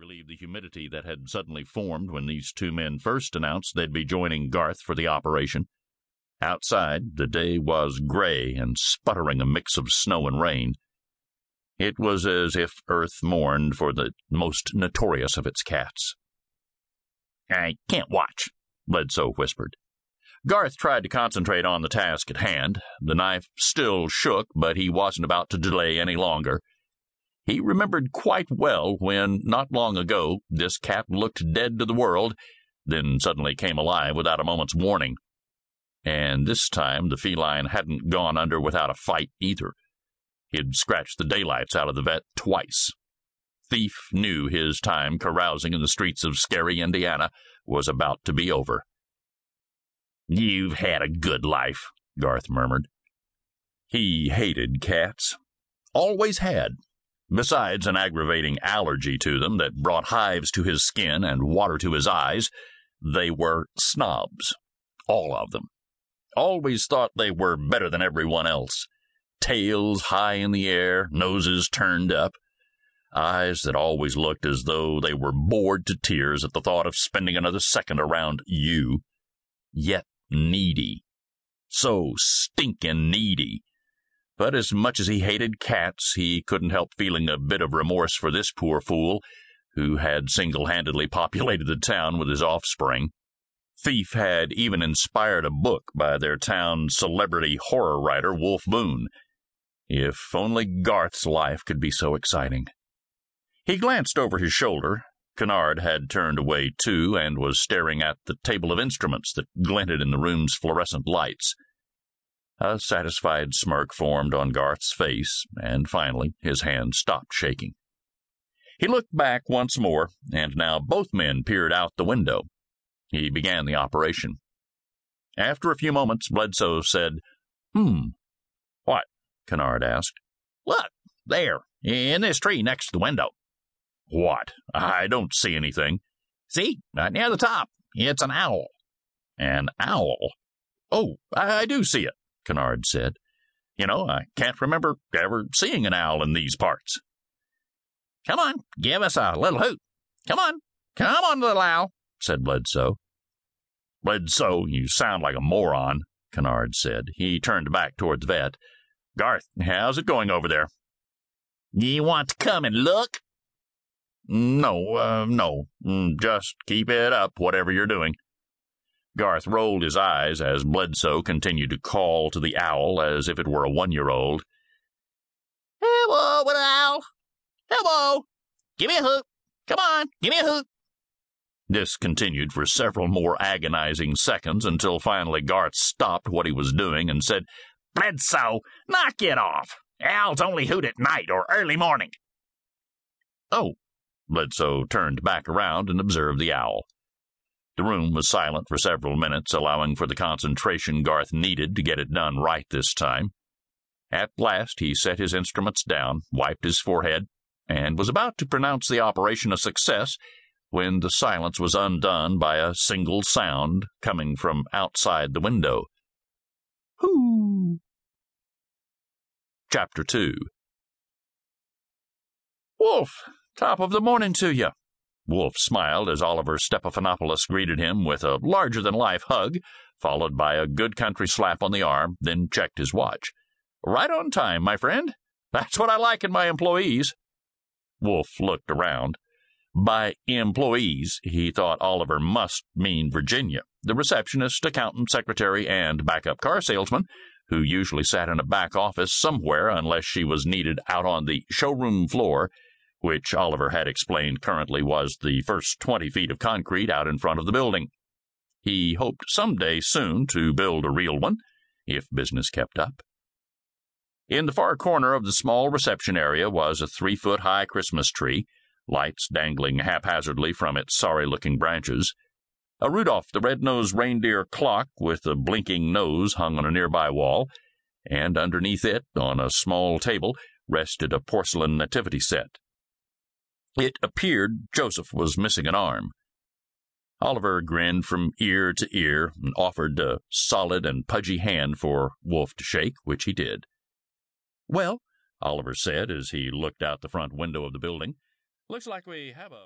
relieve the humidity that had suddenly formed when these two men first announced they'd be joining Garth for the operation. Outside, the day was gray and sputtering a mix of snow and rain. It was as if Earth mourned for the most notorious of its cats. I can't watch, Bledsoe whispered. Garth tried to concentrate on the task at hand. The knife still shook, but he wasn't about to delay any longer. He remembered quite well when, not long ago, this cat looked dead to the world, then suddenly came alive without a moment's warning. And this time the feline hadn't gone under without a fight either. He'd scratched the daylights out of the vet twice. Thief knew his time carousing in the streets of Skary Indiana was about to be over. You've had a good life, Garth murmured. He hated cats. Always had. Besides an aggravating allergy to them that brought hives to his skin and water to his eyes, they were snobs. All of them. Always thought they were better than everyone else. Tails high in the air, noses turned up, eyes that always looked as though they were bored to tears at the thought of spending another second around you. Yet needy. So stinking needy. But as much as he hated cats, he couldn't help feeling a bit of remorse for this poor fool who had single handedly populated the town with his offspring. Thief had even inspired a book by their town's celebrity horror writer, Wolf Boone. If only Garth's life could be so exciting. He glanced over his shoulder. Kennard had turned away too and was staring at the table of instruments that glinted in the room's fluorescent lights. A satisfied smirk formed on Garth's face, and finally his hand stopped shaking. He looked back once more, and now both men peered out the window. He began the operation. After a few moments, Bledsoe said, Hmm. What? Kennard asked. Look, there, in this tree next to the window. What? I don't see anything. See, right near the top. It's an owl. An owl? Oh, I do see it, Kennard said. You know, I can't remember ever seeing an owl in these parts. Come on, give us a little hoot. Come on, come on, little owl said Bledsoe. Bledsoe, you sound like a moron, Kennard said. He turned back toward the vet. Garth, how's it going over there? You want to come and look? No, uh, no. Mm, just keep it up, whatever you're doing. Garth rolled his eyes as Bledsoe continued to call to the owl as if it were a one year old. Hello, little owl. Hello. Give me a hoot. Come on, give me a hoot. This continued for several more agonizing seconds until finally Garth stopped what he was doing and said, Bledsoe, knock it off. Owls only hoot at night or early morning. Oh. Bledsoe turned back around and observed the owl. The room was silent for several minutes, allowing for the concentration Garth needed to get it done right this time. At last he set his instruments down, wiped his forehead, and was about to pronounce the operation a success when the silence was undone by a single sound coming from outside the window. Hoo! Chapter 2 Wolf, top of the morning to you. Wolf smiled as Oliver Stephanopoulos greeted him with a larger than life hug, followed by a good country slap on the arm, then checked his watch. Right on time, my friend. That's what I like in my employees. Wolf looked around. By employees, he thought Oliver must mean Virginia, the receptionist, accountant, secretary, and backup car salesman, who usually sat in a back office somewhere unless she was needed out on the showroom floor, which Oliver had explained currently was the first 20 feet of concrete out in front of the building. He hoped some day soon to build a real one, if business kept up. In the far corner of the small reception area was a three foot high Christmas tree lights dangling haphazardly from its sorry looking branches. A Rudolph the red-nosed reindeer clock with a blinking nose hung on a nearby wall, and underneath it, on a small table, rested a porcelain nativity set. It appeared Joseph was missing an arm. Oliver grinned from ear to ear and offered a solid and pudgy hand for Wolf to shake, which he did. Well, Oliver said as he looked out the front window of the building, Looks like we have a